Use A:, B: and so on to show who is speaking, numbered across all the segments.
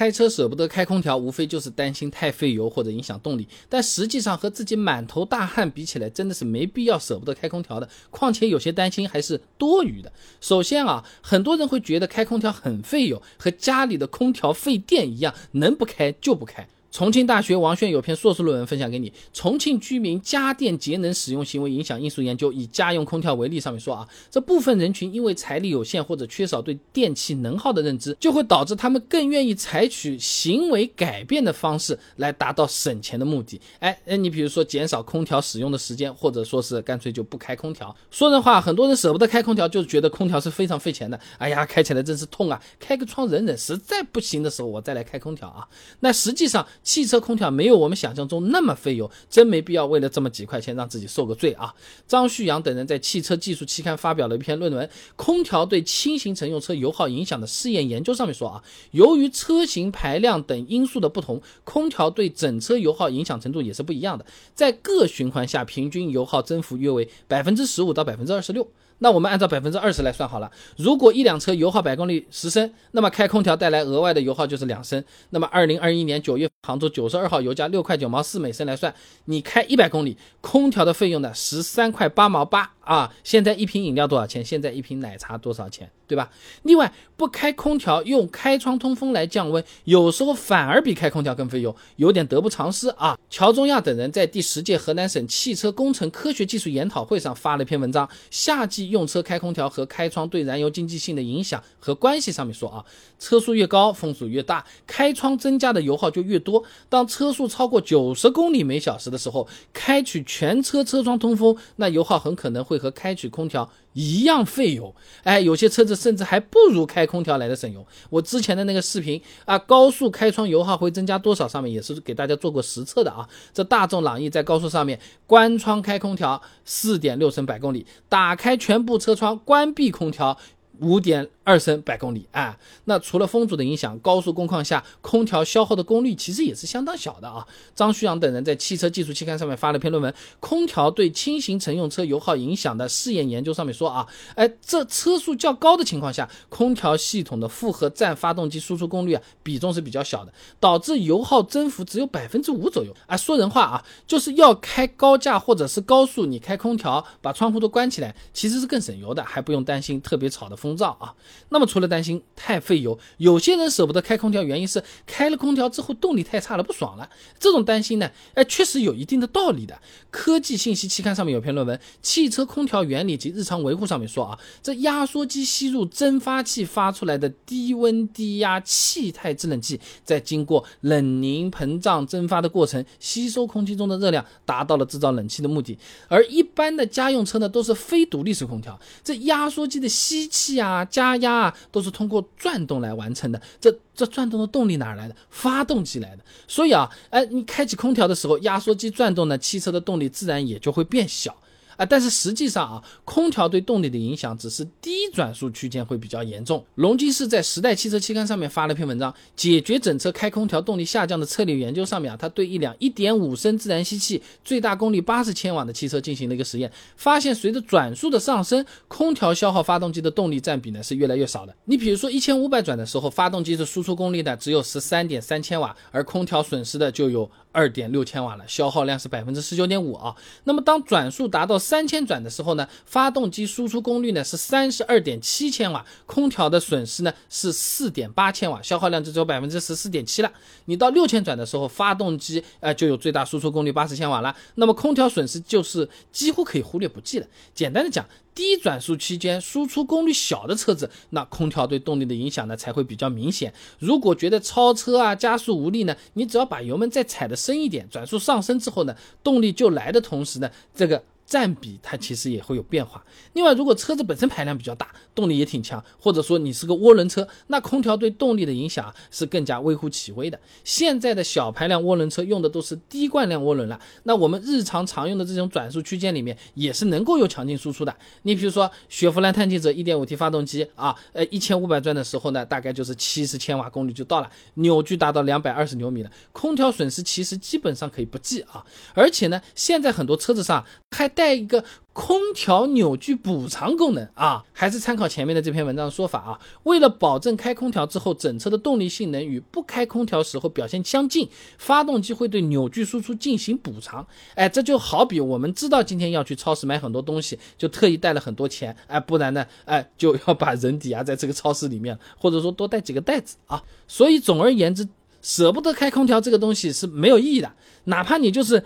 A: 开车舍不得开空调，无非就是担心太费油或者影响动力。但实际上和自己满头大汗比起来，真的是没必要舍不得开空调的。况且有些担心还是多余的。首先啊，很多人会觉得开空调很费油，和家里的空调费电一样，能不开就不开。重庆大学王炫有篇硕士论文分享给你，《重庆居民家电节能使用行为影响因素研究》，以家用空调为例，上面说啊，这部分人群因为财力有限或者缺少对电器能耗的认知，就会导致他们更愿意采取行为改变的方式来达到省钱的目的。哎，你比如说减少空调使用的时间，或者说是干脆就不开空调。说人话，很多人舍不得开空调，就是觉得空调是非常费钱的。哎呀，开起来真是痛啊！开个窗忍忍，实在不行的时候我再来开空调啊。那实际上。汽车空调没有我们想象中那么费油，真没必要为了这么几块钱让自己受个罪啊！张旭阳等人在《汽车技术》期刊发表了一篇论文，《空调对轻型乘用车油耗影响的试验研究》上面说啊，由于车型排量等因素的不同，空调对整车油耗影响程度也是不一样的，在各循环下平均油耗增幅约为百分之十五到百分之二十六。那我们按照百分之二十来算好了，如果一辆车油耗百公里十升，那么开空调带来额外的油耗就是两升。那么二零二一年九月杭州九十二号油价六块九毛四每升来算，你开一百公里，空调的费用呢十三块八毛八。啊，现在一瓶饮料多少钱？现在一瓶奶茶多少钱？对吧？另外，不开空调，用开窗通风来降温，有时候反而比开空调更费油，有点得不偿失啊。乔中亚等人在第十届河南省汽车工程科学技术研讨会上发了一篇文章，《夏季用车开空调和开窗对燃油经济性的影响和关系》。上面说啊，车速越高，风速越大，开窗增加的油耗就越多。当车速超过九十公里每小时的时候，开启全车车窗通风，那油耗很可能会。和开启空调一样费油，哎，有些车子甚至还不如开空调来的省油。我之前的那个视频啊，高速开窗油耗会增加多少？上面也是给大家做过实测的啊。这大众朗逸在高速上面关窗开空调四点六升百公里，打开全部车窗关闭空调五点。二升百公里啊，那除了风阻的影响，高速工况下空调消耗的功率其实也是相当小的啊。张旭阳等人在《汽车技术》期刊上面发了篇论文，《空调对轻型乘用车油耗影响的试验研究》上面说啊，哎，这车速较高的情况下，空调系统的负荷占发动机输出功率啊比重是比较小的，导致油耗增幅只有百分之五左右啊。说人话啊，就是要开高架或者是高速，你开空调把窗户都关起来，其实是更省油的，还不用担心特别吵的风噪啊。那么除了担心太费油，有些人舍不得开空调，原因是开了空调之后动力太差了，不爽了。这种担心呢，哎，确实有一定的道理的。科技信息期刊上面有篇论文《汽车空调原理及日常维护》，上面说啊，这压缩机吸入蒸发器发出来的低温低压气态制冷剂，在经过冷凝膨胀蒸发的过程，吸收空气中的热量，达到了制造冷气的目的。而一般的家用车呢，都是非独立式空调，这压缩机的吸气啊、加压。都是通过转动来完成的。这这转动的动力哪来的？发动机来的。所以啊，哎，你开启空调的时候，压缩机转动呢，汽车的动力自然也就会变小。啊，但是实际上啊，空调对动力的影响只是低转速区间会比较严重。隆基士在《时代汽车》期刊上面发了篇文章，《解决整车开空调动力下降的策略研究》上面啊，他对一辆1.5升自然吸气、最大功率80千瓦的汽车进行了一个实验，发现随着转速的上升，空调消耗发动机的动力占比呢是越来越少的。你比如说1500转的时候，发动机的输出功率呢只有13.3千瓦，而空调损失的就有。二点六千瓦了，消耗量是百分之十九点五啊。那么当转速达到三千转的时候呢，发动机输出功率呢是三十二点七千瓦，空调的损失呢是四点八千瓦，消耗量就只有百分之十四点七了。你到六千转的时候，发动机呃就有最大输出功率八十千瓦了，那么空调损失就是几乎可以忽略不计了。简单的讲。低转速期间输出功率小的车子，那空调对动力的影响呢才会比较明显。如果觉得超车啊加速无力呢，你只要把油门再踩的深一点，转速上升之后呢，动力就来的同时呢，这个。占比它其实也会有变化。另外，如果车子本身排量比较大，动力也挺强，或者说你是个涡轮车，那空调对动力的影响是更加微乎其微的。现在的小排量涡轮车用的都是低惯量涡轮了，那我们日常常用的这种转速区间里面也是能够有强劲输出的。你比如说雪佛兰探界者 1.5T 发动机啊，呃，一千五百转的时候呢，大概就是七十千瓦功率就到了，扭矩达到两百二十牛米了，空调损失其实基本上可以不计啊。而且呢，现在很多车子上还带带一个空调扭矩补偿功能啊，还是参考前面的这篇文章的说法啊。为了保证开空调之后整车的动力性能与不开空调时候表现相近，发动机会对扭矩输出进行补偿。哎，这就好比我们知道今天要去超市买很多东西，就特意带了很多钱，哎，不然呢，哎，就要把人抵押在这个超市里面，或者说多带几个袋子啊。所以总而言之，舍不得开空调这个东西是没有意义的，哪怕你就是。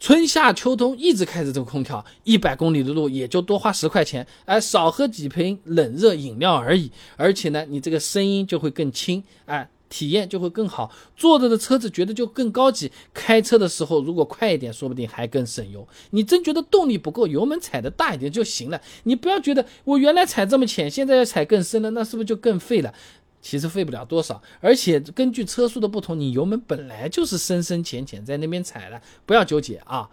A: 春夏秋冬一直开着这个空调，一百公里的路也就多花十块钱，哎，少喝几瓶冷热饮料而已。而且呢，你这个声音就会更轻，哎，体验就会更好，坐着的车子觉得就更高级。开车的时候如果快一点，说不定还更省油。你真觉得动力不够，油门踩的大一点就行了。你不要觉得我原来踩这么浅，现在要踩更深了，那是不是就更费了？其实费不了多少，而且根据车速的不同，你油门本来就是深深浅浅在那边踩了，不要纠结啊。